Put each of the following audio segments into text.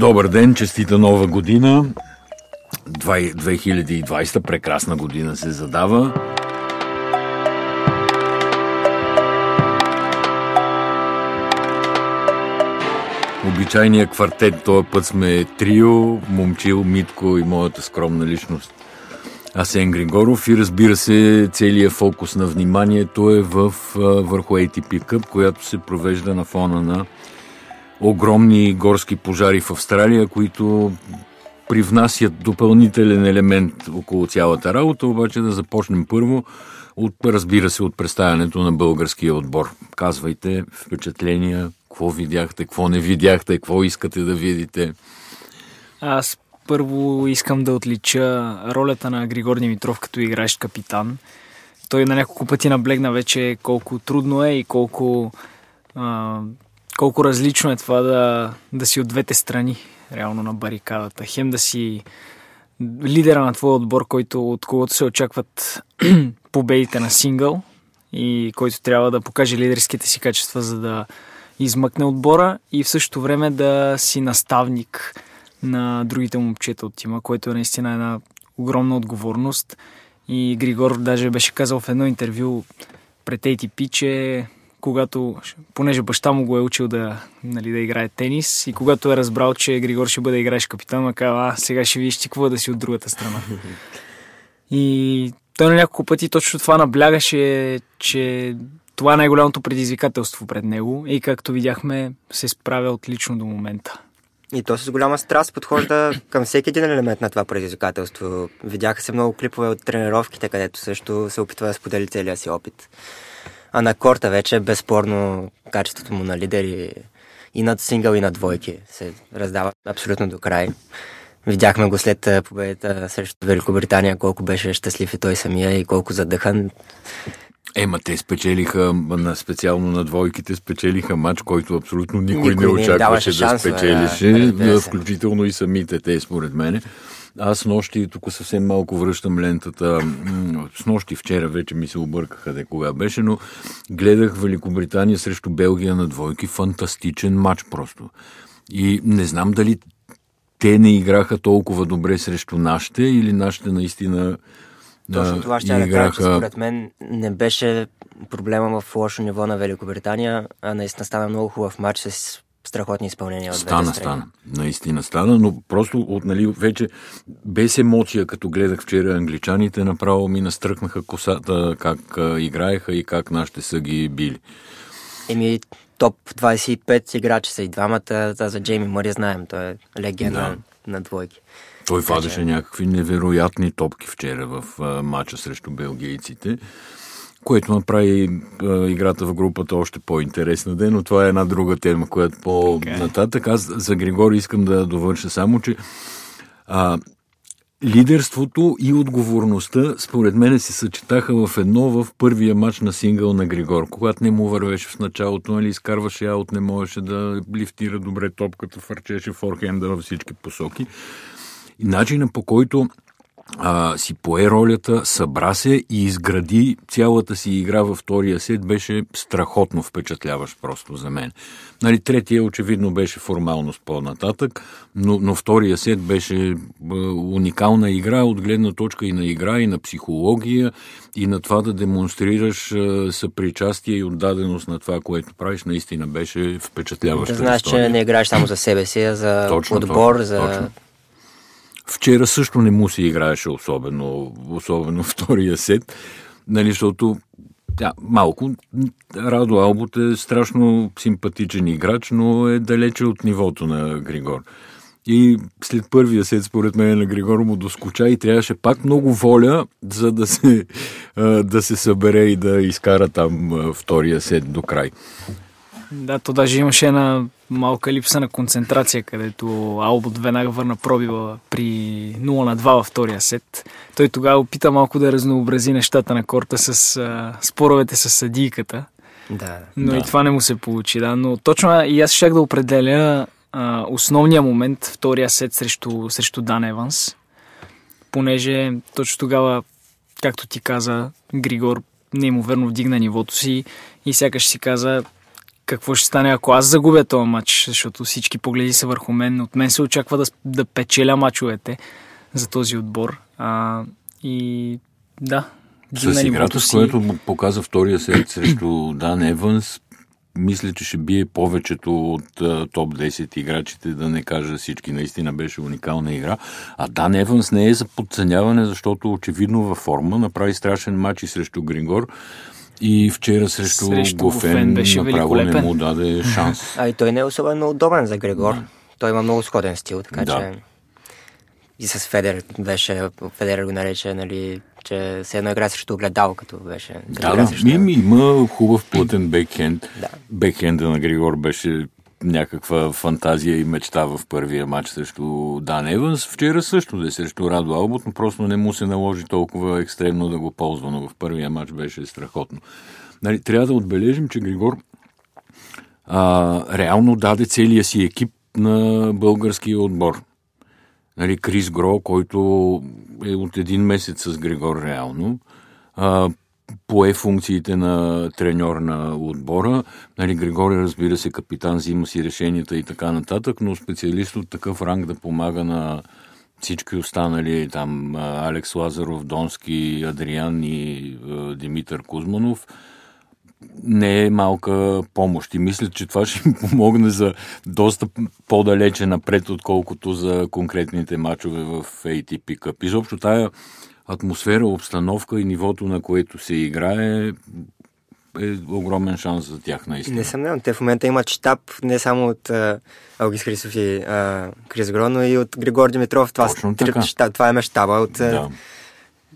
Добър ден, честита нова година. 2020, прекрасна година се задава. Обичайният квартет, този път сме трио, Момчил, Митко и моята скромна личност Асен Григоров и разбира се целият фокус на вниманието е в, върху ATP Cup, която се провежда на фона на огромни горски пожари в Австралия, които привнасят допълнителен елемент около цялата работа, обаче да започнем първо от, разбира се, от представянето на българския отбор. Казвайте впечатления, какво видяхте, какво не видяхте, какво искате да видите. Аз първо искам да отлича ролята на Григор Димитров като играещ капитан. Той на няколко пъти наблегна вече колко трудно е и колко, а, колко различно е това да, да си от двете страни реално на барикадата. Хем да си лидера на твоя отбор, който, от когото се очакват победите на сингъл и който трябва да покаже лидерските си качества, за да измъкне отбора и в същото време да си наставник на другите момчета от тима, което е наистина една огромна отговорност. И Григор даже беше казал в едно интервю пред ATP, че когато, понеже баща му го е учил да, нали, да играе тенис и когато е разбрал, че Григор ще бъде играеш капитан, ма казва, а сега ще видиш ти какво да си от другата страна. и той на няколко пъти точно това наблягаше, че това е най-голямото предизвикателство пред него и както видяхме се справя отлично до момента. И то с голяма страст подхожда към всеки един елемент на това предизвикателство. Видяха се много клипове от тренировките, където също се опитва да сподели целия си опит. А на корта вече е безспорно качеството му на лидери и над сингъл и на двойки се раздава абсолютно до край. Видяхме го след победата срещу Великобритания, колко беше щастлив и той самия и колко задъхан. Ема те спечелиха, на, специално на двойките, спечелиха матч, който абсолютно никой, никой не очакваше да спечелише, да, включително и самите те, според мене. Аз нощи, тук съвсем малко връщам лентата, с нощи вчера вече ми се объркаха де кога беше, но гледах Великобритания срещу Белгия на двойки, фантастичен матч просто. И не знам дали те не играха толкова добре срещу нашите или нашите наистина точно това ще играха... да кажа, че според мен не беше проблема в лошо ниво на Великобритания, а наистина стана много хубав матч с страхотни изпълнения от Стана, стана. Наистина стана, но просто от, нали, вече без емоция, като гледах вчера англичаните, направо ми настръкнаха косата, как а, играеха и как нашите са ги били. Еми, топ 25 играчи са и двамата, а за Джейми Мари знаем, той е легенда да. на двойки. Той вадеше някакви невероятни топки вчера в а, матча срещу белгийците, което направи а, играта в групата още по-интересна ден, но това е една друга тема, която по-нататък. Аз за Григори искам да довърша само, че а, лидерството и отговорността, според мен, се съчетаха в едно в първия матч на сингъл на Григор. Когато не му вървеше в началото, нали, изкарваше аут, не можеше да лифтира добре топката, фърчеше форхенда във всички посоки. И начина по който а, си пое ролята, събра се и изгради цялата си игра във втория сет беше страхотно впечатляващ просто за мен. Нали, третия очевидно беше формалност по-нататък, но, но втория сет беше а, уникална игра от гледна точка и на игра, и на психология, и на това да демонстрираш а, съпричастие и отдаденост на това, което правиш, наистина беше впечатляващо. Да знаеш, че не играеш само за себе си, а за точно, отбор, точно, за точно Вчера също не му се играеше особено, особено втория сет, нали, защото да, малко. Радо Албот е страшно симпатичен играч, но е далече от нивото на Григор. И след първия сет, според мен, на Григор му доскоча и трябваше пак много воля, за да се, да се събере и да изкара там втория сет до край. Да, то даже имаше една малка липса на концентрация, където Албот веднага върна пробива при 0 на 2 във втория сет. Той тогава опита малко да разнообрази нещата на корта с а, споровете с съдийката. Да. Но да. и това не му се получи, да. Но точно и аз щях да определя а, основния момент, втория сет срещу, срещу Дан Еванс, понеже точно тогава, както ти каза, Григор неимоверно вдигна нивото си и сякаш си каза, какво ще стане, ако аз загубя този матч, защото всички погледи са върху мен. От мен се очаква да, да печеля мачовете за този отбор. А, и да. С играта, с което показа втория сет срещу Дан Еванс, мисля, че ще бие повечето от топ 10 играчите, да не кажа всички. Наистина беше уникална игра. А Дан Еванс не е за подценяване, защото очевидно във форма направи страшен матч и срещу Григор. И вчера срещу, срещу Гофен, Гофен беше направо не му даде шанс. А и той не е особено удобен за Григор. Да. Той има много сходен стил, така да. че и с Федер беше, Федер го нарече, нали, че се едно игра срещу огледал, като беше. Да, да, срещу... има хубав плътен бекхенд. да. Бекхенда на Григор беше някаква фантазия и мечта в първия матч срещу Дан Еванс. Вчера също да е срещу Радо Албот, но просто не му се наложи толкова екстремно да го ползва, но в първия матч беше страхотно. Нали, трябва да отбележим, че Григор а, реално даде целия си екип на българския отбор. Нали, Крис Гро, който е от един месец с Григор реално, а, пое функциите на треньор на отбора. Нали, Григорий, разбира се, капитан, взима си решенията и така нататък, но специалист от такъв ранг да помага на всички останали, там Алекс Лазаров, Донски, Адриан и Димитър Кузманов, не е малка помощ. И мисля, че това ще им помогне за доста по-далече напред, отколкото за конкретните матчове в ATP Cup. Изобщо тая атмосфера, обстановка и нивото, на което се играе, е огромен шанс за тях наистина. Несъмнено, те в момента имат щаб не само от Алгис Хрисов и Крис Гро, но и от Григор Димитров. Това, Точно така. Щаб, това е мащаба от да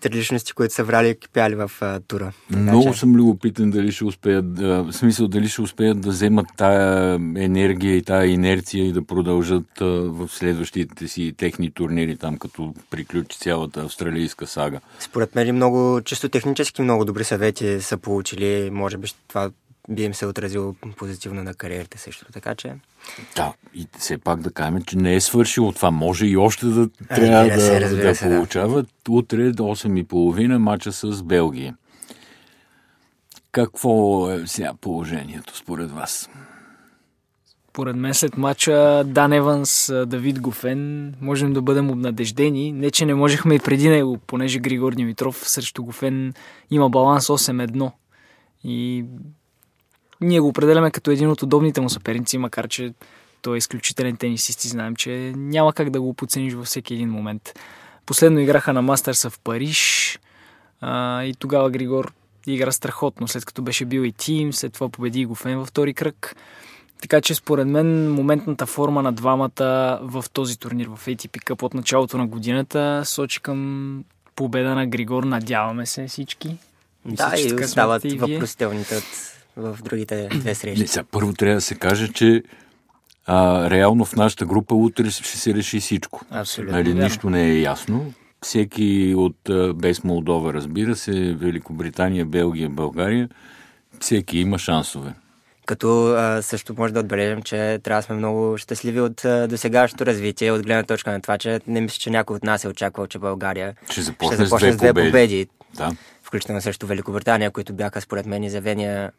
трите личности, които са врали и кипяли в а, тура. Много че... съм любопитен дали ще успеят, да, в смисъл дали ще успеят да вземат тая енергия и тая инерция и да продължат а, в следващите си техни турнири, там като приключи цялата австралийска сага. Според мен много, чисто технически много добри съвети са получили. Може би това би им се отразило позитивно на кариерите също. Така че да, и все пак да кажем, че не е свършило това. Може и още да трябва да, се, да се, получават. Да. Утре до 8.30 мача с Белгия. Какво е сега положението според вас? Според мен след мача Дан Еванс, Давид Гофен, можем да бъдем обнадеждени. Не, че не можехме и преди него, понеже Григор Димитров срещу Гофен има баланс 8-1. И ние го определяме като един от удобните му съперници, макар че той е изключителен тенисист и знаем, че няма как да го подцениш във всеки един момент. Последно играха на Мастърса в Париж а, и тогава Григор игра страхотно, след като беше бил и тим, след това победи и Гофен във втори кръг. Така че според мен моментната форма на двамата в този турнир в ATP Cup от началото на годината сочи към победа на Григор. Надяваме се всички. Да, и остават въпросителните от в другите две срещи. Не, сега, първо трябва да се каже, че а, реално в нашата група утре ще се реши всичко. Абсолютно. Нали, нищо не е ясно. Всеки от без Молдова, разбира се, Великобритания, Белгия, България, всеки има шансове. Като а, също може да отбележим, че трябва да сме много щастливи от а, досегашното развитие, от гледна точка на това, че не мисля, че някой от нас е очаквал, че България ще започне, ще започне с две победи. победи. Да. Включително срещу Великобритания, които бяха според мен изявения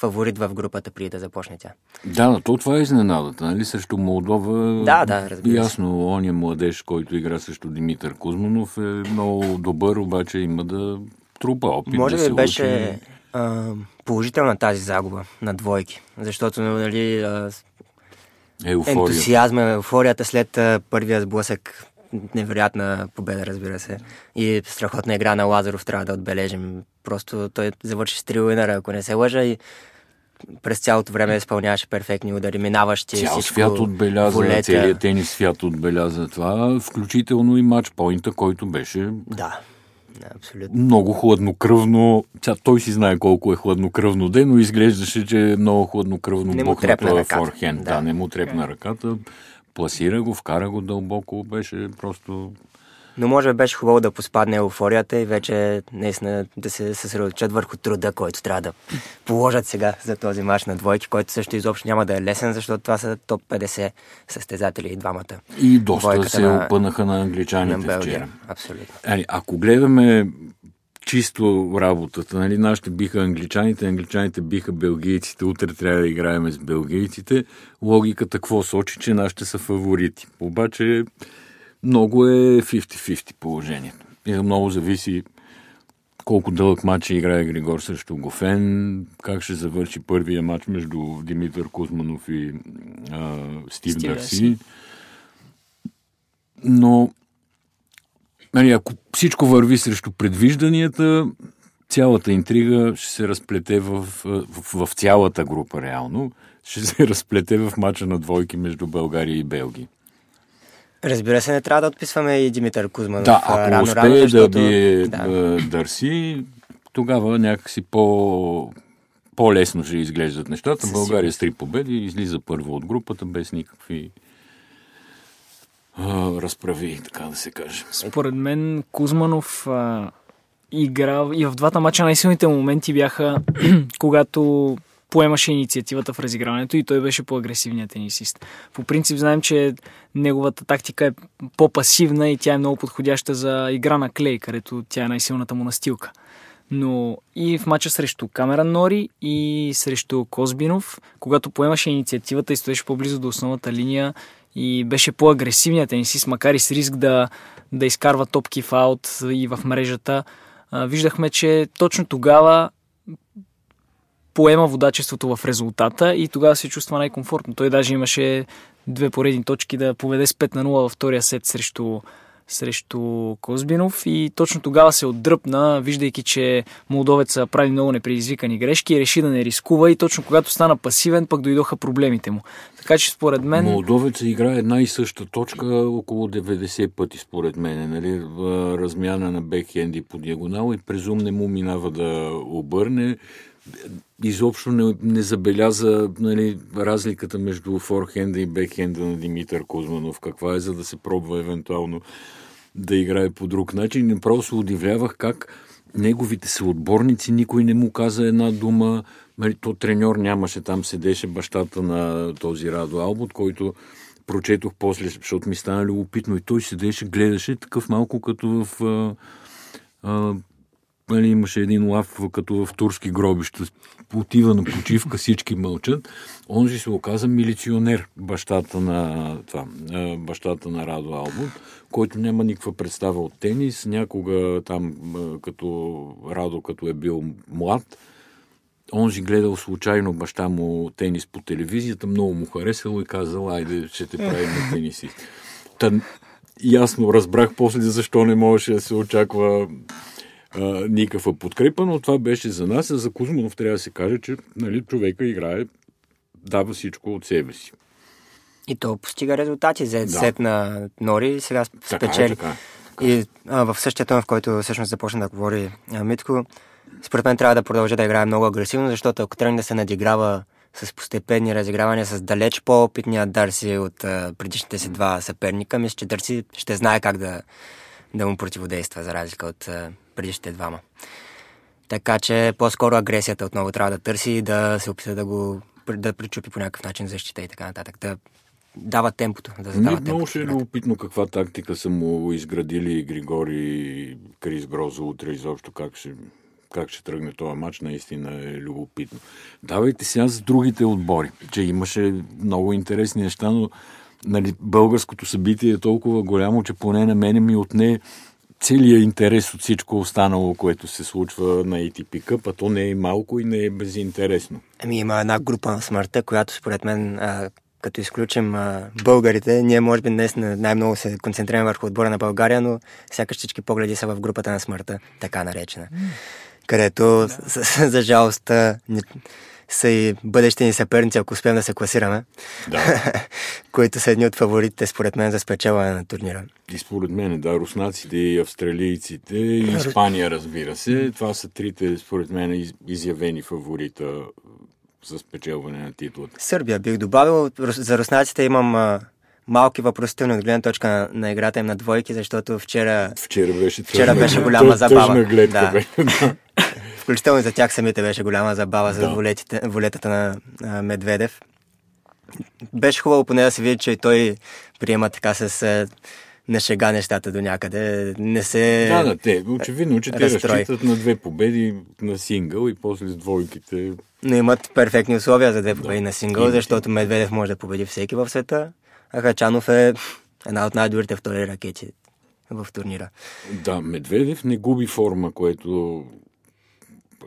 фаворит в групата преди да започне тя. Да, но то това е изненадата, нали? Срещу Молдова. Да, да, разбира се. Ясно, оня младеж, който игра срещу Димитър Кузманов е много добър, обаче има да трупа опит. Може би да беше учи... а, положителна тази загуба на двойки, защото нали, а, Еуфория. ентусиазма, еуфорията след а, първия сблъсък невероятна победа, разбира се. И страхотна игра на Лазаров трябва да отбележим. Просто той завърши с три уинера, ако не се лъжа и през цялото време изпълняваше перфектни удари, минаващи Цял всичко, свят отбеляза, волета. целият тенис свят отбеляза това, включително и матч поинта, който беше да, абсолютно. много хладнокръвно. Тя, той си знае колко е хладнокръвно ден, но изглеждаше, че е много хладнокръвно не му трепна форхенд. Да. да, не му трепна ръката пласира го, вкара го дълбоко, беше просто... Но може би беше хубаво да поспадне еуфорията и вече наистина да се съсредоточат върху труда, който трябва да положат сега за този мач на двойки, който също изобщо няма да е лесен, защото това са топ 50 състезатели и двамата. И доста Двойката се на... опънаха на англичаните на вчера. Абсолютно. Али, ако гледаме чисто работата. Нали? Нашите биха англичаните, англичаните биха белгийците, утре трябва да играем с белгийците. Логиката какво сочи, че нашите са фаворити. Обаче много е 50-50 положението. И много зависи колко дълъг матч играе Григор срещу Гофен, как ще завърши първия матч между Димитър Кузманов и а, Стив, Стив Дарси. Но нали, ако всичко върви срещу предвижданията, цялата интрига ще се разплете в, в, в, в цялата група реално. Ще се разплете в мача на двойки между България и Белгия. Разбира се, не трябва да отписваме и Димитър Кузманов. Да, ако рано, успее рано, защото... да бие да. Дърси, тогава някакси по, по-лесно ще изглеждат нещата. Със България с три победи излиза първо от групата без никакви а, разправи, така да се каже. Според мен Кузманов а, игра и в двата мача най-силните моменти бяха когато поемаше инициативата в разиграването и той беше по-агресивният тенисист. По принцип знаем, че неговата тактика е по-пасивна и тя е много подходяща за игра на клей, където тя е най-силната му настилка. Но и в мача срещу Камеран Нори и срещу Козбинов, когато поемаше инициативата и стоеше по-близо до основната линия и беше по-агресивният тенисист, макар и с риск да, да изкарва топки в аут и в мрежата, виждахме, че точно тогава поема водачеството в резултата и тогава се чувства най-комфортно. Той даже имаше две поредни точки да поведе с 5 на 0 във втория сет срещу, срещу Козбинов и точно тогава се отдръпна, виждайки, че Молдовеца прави много непредизвикани грешки и реши да не рискува и точно когато стана пасивен, пък дойдоха проблемите му. Така че според мен... Молдовеца играе една и съща точка около 90 пъти според мен. Нали? Размяна на бекхенди по диагонал и презум не му минава да обърне изобщо не, не забеляза нали, разликата между форхенда и бекхенда на Димитър Кузманов. Каква е, за да се пробва евентуално да играе по друг начин. И просто удивлявах как неговите съотборници, никой не му каза една дума. Нали, то треньор нямаше, там седеше бащата на този Радо Албот, който прочетох после, защото ми стана любопитно. И той седеше, гледаше такъв малко като в нали, имаше един лав като в турски гробища. Отива на почивка, всички мълчат. Онзи се оказа милиционер, бащата на, това, бащата на Радо Албут, който няма никаква представа от тенис. Някога там, като Радо, като е бил млад, онзи гледал случайно баща му тенис по телевизията, много му харесало и казал, айде, ще те правим на тенисист. Та, ясно разбрах после защо не можеше да се очаква а, никаква подкрепа, но това беше за нас. А за Кузманов трябва да се каже, че нали, човека играе, дава всичко от себе си. И то постига резултати. за да. сет на Нори, сега спечели. Така, е, така, така. И а, в същия тон, в който всъщност започна да говори а, Митко, според мен трябва да продължа да играе много агресивно, защото ако тръгне да се надиграва с постепенни разигравания с далеч по-опитния Дарси от а, предишните си два съперника, мисля, че Дарси ще знае как да, да му противодейства, за разлика от а, предишните двама. Така че по-скоро агресията отново трябва да търси и да се опита да го да причупи по някакъв начин защита и така нататък. Да дава темпото, да задава темпото. Много ще е любопитно каква тактика са му изградили Григори и Крис Грозо утре изобщо как ще, как ще тръгне този матч, наистина е любопитно. Давайте сега за другите отбори, че имаше много интересни неща, но нали, българското събитие е толкова голямо, че поне на мене ми отне целият интерес от всичко останало, което се случва на ATP Cup, а то не е малко и не е безинтересно. Ами има една група на смъртта, която според мен, а, като изключим а, българите, ние може би днес най-много се концентрираме върху отбора на България, но сякаш всички погледи са в групата на смъртта, така наречена. Mm. Където, да. за жалост, са и бъдещи ни съперници, ако успеем да се класираме, да. които са едни от фаворитите, според мен, за спечелване на турнира. И според мен, да, руснаците и австралийците и Испания, разбира се. Това са трите, според мен, изявени фаворита за спечелване на титлата. Сърбия бих добавил. За руснаците имам а, малки въпросителни от гледна точка на, на играта им на двойки, защото вчера, вчера беше, вчера беше голяма забава. Гледка, да. Включително за тях самите беше голяма забава да. за волетите, волетата на а, Медведев. Беше хубаво поне да се види, че и той приема така с а, на шега нещата до някъде. Не се... Да, да, те. Очевидно, че те разчитат на две победи на сингъл и после с двойките. Но имат перфектни условия за две победи на сингъл, Имат. защото Медведев може да победи всеки в света, а Хачанов е една от най-добрите втори ракети в турнира. Да, Медведев не губи форма, което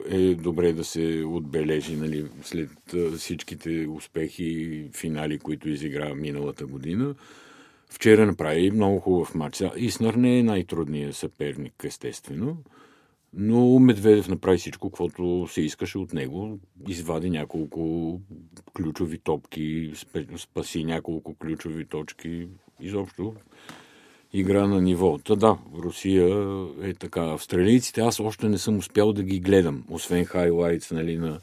е добре да се отбележи нали, след всичките успехи и финали, които изигра миналата година. Вчера направи много хубав матч. Иснар не е най-трудният съперник, естествено, но Медведев направи всичко, което се искаше от него. Извади няколко ключови топки, спаси няколко ключови точки. Изобщо игра на ниво. Та да, Русия е така. Австралийците аз още не съм успял да ги гледам, освен хайлайтс нали, на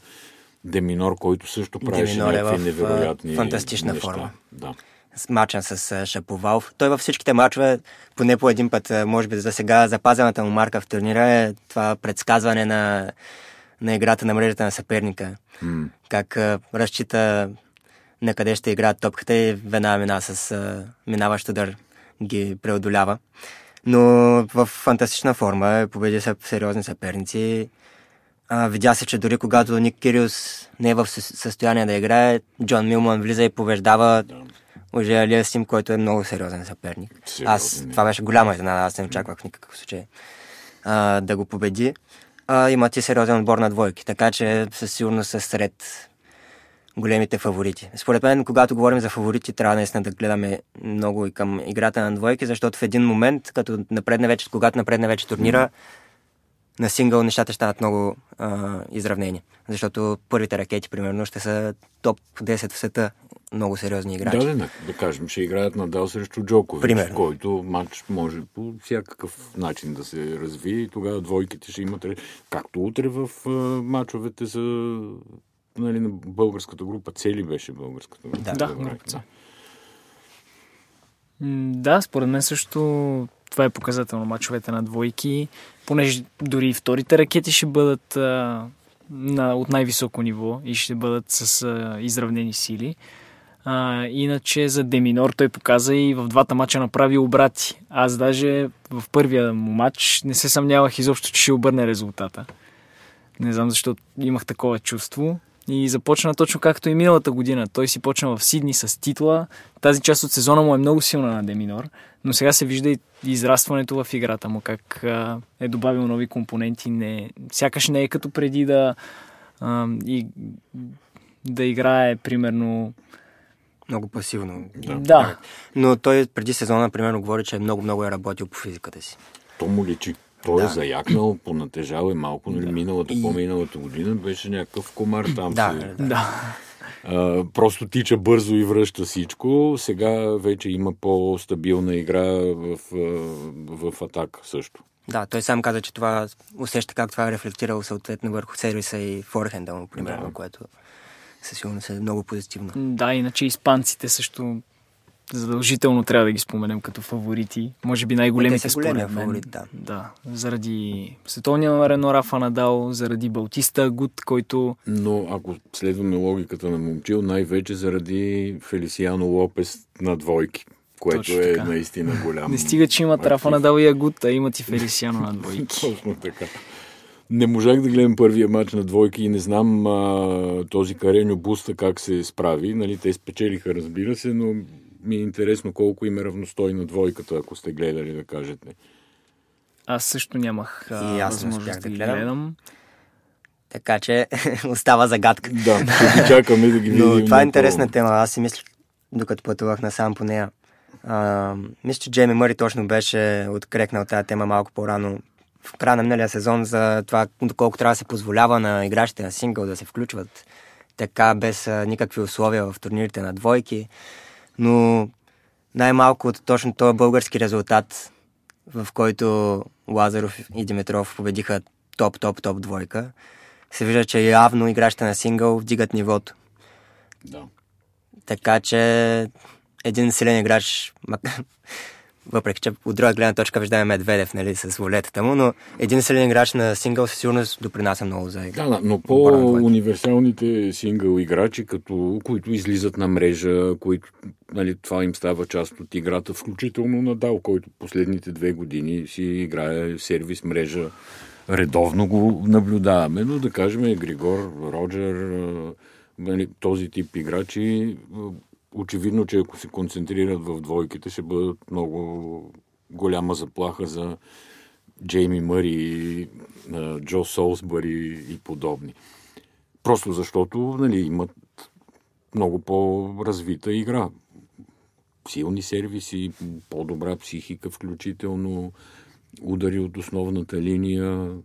Деминор, който също правеше Деминор е някакви в, невероятни фантастична неща. форма. Да. с мача с Шаповалов. Той във всичките мачове, поне по един път, може би за сега, запазената му марка в турнира е това предсказване на, на играта на мрежата на съперника. М. Как разчита на къде ще играят топката и веднага мина с минаващ удар ги преодолява. Но в фантастична форма е, победи са сериозни съперници. А, видя се, че дори когато Ник Кириус не е в със- състояние да играе, Джон Милман влиза и побеждава уже Алия Сим, който е много сериозен съперник. Сериозен аз, е. това беше голяма изненада, аз не очаквах в никакъв случай а, да го победи. А, имат и сериозен отбор на двойки, така че със сигурност са сред големите фаворити. Според мен, когато говорим за фаворити, трябва наистина да гледаме много и към играта на двойки, защото в един момент, като напредне вече, когато напредне вече турнира, на сингъл нещата ще станат много а, изравнени. Защото първите ракети, примерно, ще са топ 10 в света. Много сериозни играчи. Да, да, да, кажем, ще играят Надал срещу Джокович, Примерно. който матч може по всякакъв начин да се развие и тогава двойките ще имат... Както утре в а, матчовете за нали, на българската група. Цели беше българската група. Да, Да, групата. Да, според мен също това е показателно мачовете на двойки, понеже дори и вторите ракети ще бъдат а, на, от най-високо ниво и ще бъдат с а, изравнени сили. А, иначе за Деминор той показа и в двата мача направи обрати. Аз даже в първия му матч не се съмнявах изобщо, че ще обърне резултата. Не знам защо имах такова чувство. И започна точно както и миналата година. Той си почна в Сидни с титла. Тази част от сезона му е много силна на Деминор, но сега се вижда и израстването в играта му, как а, е добавил нови компоненти. Не, сякаш не е като преди да, а, и, да играе, примерно... Много пасивно. Да. Да, Но той преди сезона, примерно, говори, че много-много е работил по физиката си. То му личи. Той е Да. заякнал, понатежал е малко, нали, миналата, И- по-миналата година беше някакъв комар там. Да, се, да. да. а, просто тича бързо и връща всичко. Сега вече има по-стабилна игра в, а, в атака също. Да, той сам каза, че това усеща как това е рефлектирало съответно върху сервиса и форхенда му, примерно, Да. което със сигурност е много позитивно. Да, иначе испанците също задължително трябва да ги споменем като фаворити. Може би най-големите според мен. фаворит, да. да. Заради световния номер едно Рафа Надал, заради Балтиста Гуд, който Но ако следваме логиката на Момчил, най-вече заради Фелисиано Лопес на двойки, което Точно е така. наистина голям. не стига, че имат. Рафа Надал и Агут, а имат и Фелисиано на двойки. Точно така. Не можах да гледам първия матч на двойки и не знам а, този Кареньо Буста как се справи. Нали, те спечелиха, разбира се, но ми е интересно колко им е равностойна двойката, ако сте гледали да кажете. Аз също нямах а, И аз възможност да ги гледам. гледам. Така че остава загадка. Да, ще ги чакаме да ги видим. Но това е на интересна по- тема. Аз си мисля, докато пътувах насам по нея. А, мисля, че Джейми Мъри точно беше открекнал тази тема малко по-рано в края на миналия сезон за това доколко трябва да се позволява на играчите на сингъл да се включват така без а, никакви условия в турнирите на двойки. Но най-малко от точно този български резултат, в който Лазаров и Димитров победиха топ, топ, топ двойка, се вижда, че явно играчите на сингъл вдигат нивото. Да. Така че един силен играч, въпреки че от друга гледна точка виждаме Медведев нали, с волетата му, но един силен играч на сингъл със сигурност допринася много за Да, да, но по-универсалните сингъл играчи, като, които излизат на мрежа, които, нали, това им става част от играта, включително на Дал, който последните две години си играе сервис мрежа, редовно го наблюдаваме, но да кажем Григор, Роджер, нали, този тип играчи очевидно, че ако се концентрират в двойките, ще бъдат много голяма заплаха за Джейми Мъри, Джо Солсбъри и подобни. Просто защото нали, имат много по-развита игра. Силни сервиси, по-добра психика, включително удари от основната линия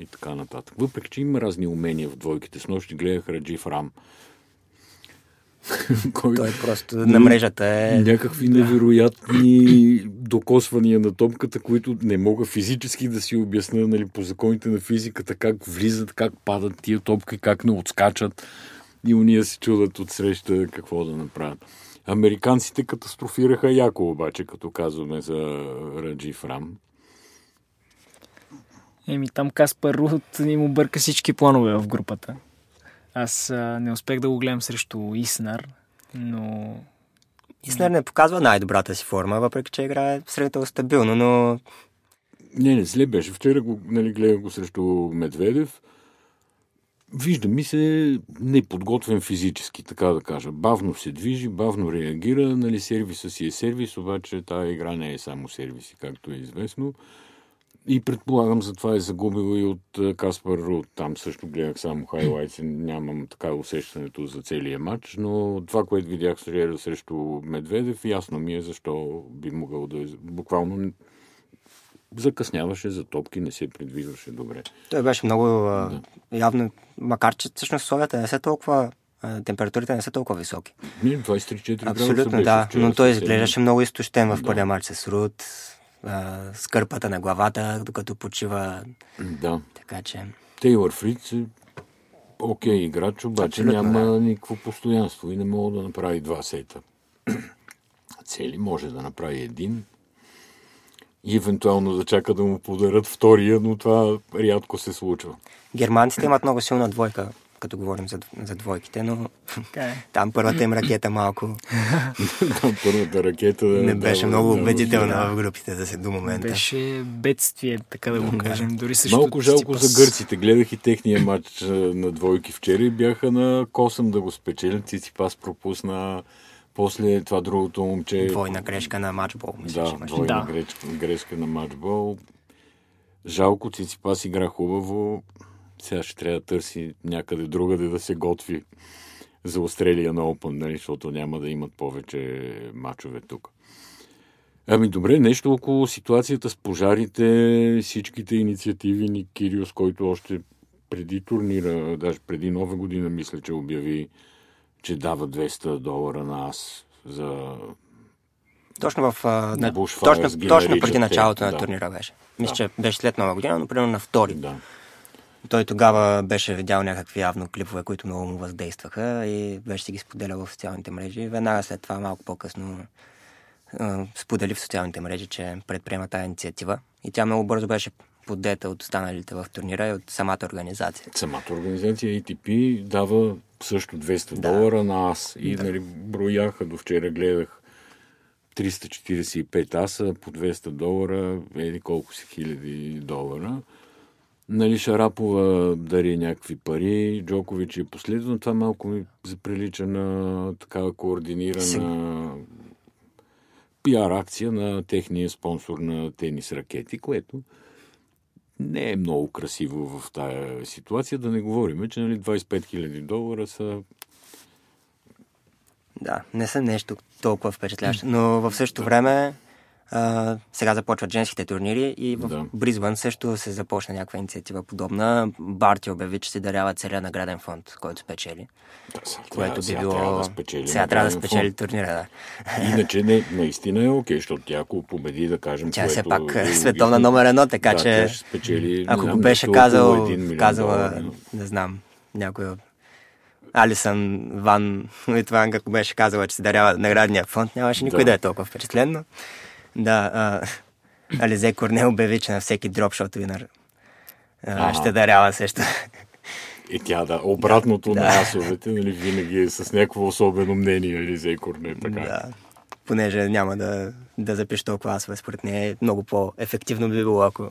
и така нататък. Въпреки, че има разни умения в двойките. С нощи гледах Раджив Рам Кой... Той просто на мрежата е... Някакви невероятни докосвания на топката, които не мога физически да си обясня нали, по законите на физиката, как влизат, как падат тия топки, как не отскачат. И уния се чудат от среща какво да направят. Американците катастрофираха яко обаче, като казваме за Раджив Рам. Еми там Каспар Рут ни му бърка всички планове в групата. Аз а, не успех да го гледам срещу Иснар, но... Иснар не показва най-добрата си форма, въпреки че играе сравнително стабилно, но... Не, не, зле беше. Вчера го, нали, гледах го срещу Медведев. Вижда ми се неподготвен физически, така да кажа. Бавно се движи, бавно реагира, нали, сервиса си е сервис, обаче тази игра не е само сервиси, както е известно. И предполагам, затова е загубил и от Каспар Рут. Там също гледах само хайлайтс, нямам така усещането за целия матч, но това, което видях срещу Медведев, ясно ми е защо би могъл да е буквално закъсняваше за топки, не се придвижваше добре. Той беше много да. явно, макар че всъщност условията не са толкова температурите не са толкова високи. Не, 23-4 Абсолютно, да, но той изглеждаше много изтощен в да. първия матч с Руд скърпата на главата, докато почива. Да. Така че... Тейлор Фриц е окей играч, обаче Абсолютно, няма да. никакво постоянство и не мога да направи два сета. Цели може да направи един и евентуално да чака да му подарят втория, но това рядко се случва. Германците имат много силна двойка като говорим за, за двойките, но okay. Е. там първата им ракета малко... там първата ракета... Не беше да, много убедителна да. в групите за се до момента. Беше бедствие, така да го кажем. Дори също Малко жалко за гърците. Гледах и техния матч на двойки вчера и бяха на косъм да го спечелят. Циципас пропусна после това другото момче... Двойна грешка на матчбол. Мисля, да, двойна да. Грешка, грешка на матчбол. Жалко, Циципас игра хубаво. Сега ще трябва да търси някъде другаде да се готви за на Open, нали, защото няма да имат повече мачове тук. Ами добре, нещо около ситуацията с пожарите, всичките инициативи ни Кириос, който още преди турнира, даже преди нова година, мисля, че обяви, че дава 200 долара на аз за точно в... На, точно, точно преди началото да. на турнира беше. Мисля, да. че беше след нова година, но примерно на втори. Да. Той тогава беше видял някакви явно клипове, които много му въздействаха и беше си ги споделял в социалните мрежи. Веднага след това, малко по-късно, сподели в социалните мрежи, че предприема тази инициатива. И тя много бързо беше поддета от останалите в турнира и от самата организация. Самата организация ATP дава също 200 да. долара на аз. И да. нали, брояха до вчера, гледах 345 аса по 200 долара, еди колко си хиляди долара. Нали, Шарапова дари някакви пари, Джокович е последно. Това малко ми заприлича на такава координирана пиар акция на техния спонсор на тенис ракети, което не е много красиво в тая ситуация. Да не говорим, че нали, 25 000 долара са да, не са нещо толкова впечатляващо, но в същото време а, сега започват женските турнири и в да. Бризвън също се започна някаква инициатива подобна. Барти обяви, че си дарява целия награден фонд, който спечели. Да, сега, което би било... Трябва да спечели сега трябва да спечели фонд. турнира, да. Иначе не, наистина е окей, защото тя ако победи, да кажем... Тя все пак е световна номер едно, така да, че... Спечели, ако го беше казал, казала, не знам, някой Алисън Ван Литванг, ако беше казала, че се дарява наградния фонд, нямаше никой да, да е толкова впечатлен, но Да, а, Ализе Корнел обяви, че на всеки дропшот винър а, ще дарява също. И тя да, обратното Да. на асовете, нали, винаги е с някакво особено мнение, или за Корне, така. Да. Понеже няма да, да запише толкова асове, според нея е много по-ефективно би било, ако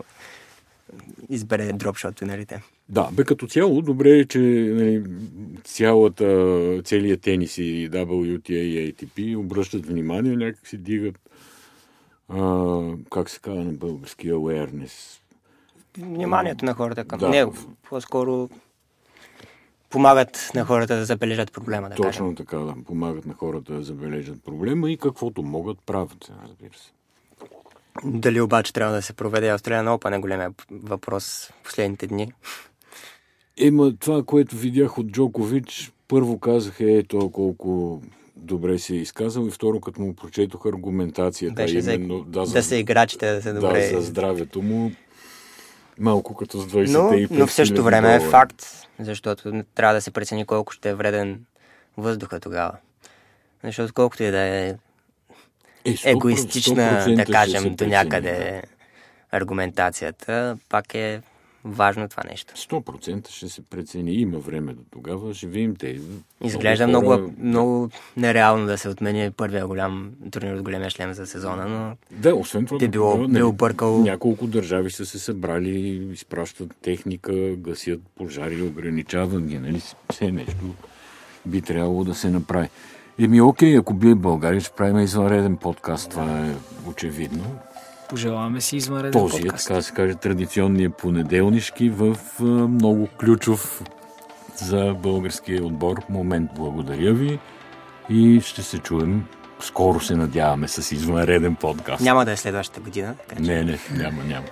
избере дропшот винарите. Да, бе като цяло, добре е, че нали, цялата, целият тенис и WTA и ATP обръщат внимание, някак си дигат а, как се казва на български awareness. Вниманието на хората към Да. него. По-скоро помагат на хората да забележат проблема, да кажем. Точно така, да, помагат на хората да забележат проблема и каквото могат правят, разбира се. Дали обаче трябва да се проведе Австралиан Open е големия въпрос в последните дни. Ема това, което видях от Джокович, първо казах, е то колко добре се е изказал и второ, като му прочетох аргументацията, Беше за, именно, да, да са играчите да са да, добре. за здравето му, малко като с 20 но, и но в същото 5000 време е долара. факт, защото трябва да се прецени колко ще е вреден въздуха тогава. Защото колкото и да е Е, 100%, егоистична, 100% да кажем, до някъде аргументацията, пак е важно това нещо. 100% ще се прецени. Има време до тогава. Ще видим те. Изглежда много, хора- много нереално да се отмени първия голям турнир от големия шлем за сезона, но Да, освен това, до било- би нали, объркал- Няколко държави са се събрали, изпращат техника, гасят пожари, ограничават ги, нали? Все нещо би трябвало да се направи. Еми, окей, ако бие България, ще правим извънреден подкаст. Това е очевидно. Пожелаваме си извънреден Този е, подкаст. така се каже, традиционния понеделнишки в много ключов за българския отбор момент. Благодаря ви и ще се чуем. Скоро се надяваме с извънреден подкаст. няма да е следващата година. Така че... Не, не, няма, няма.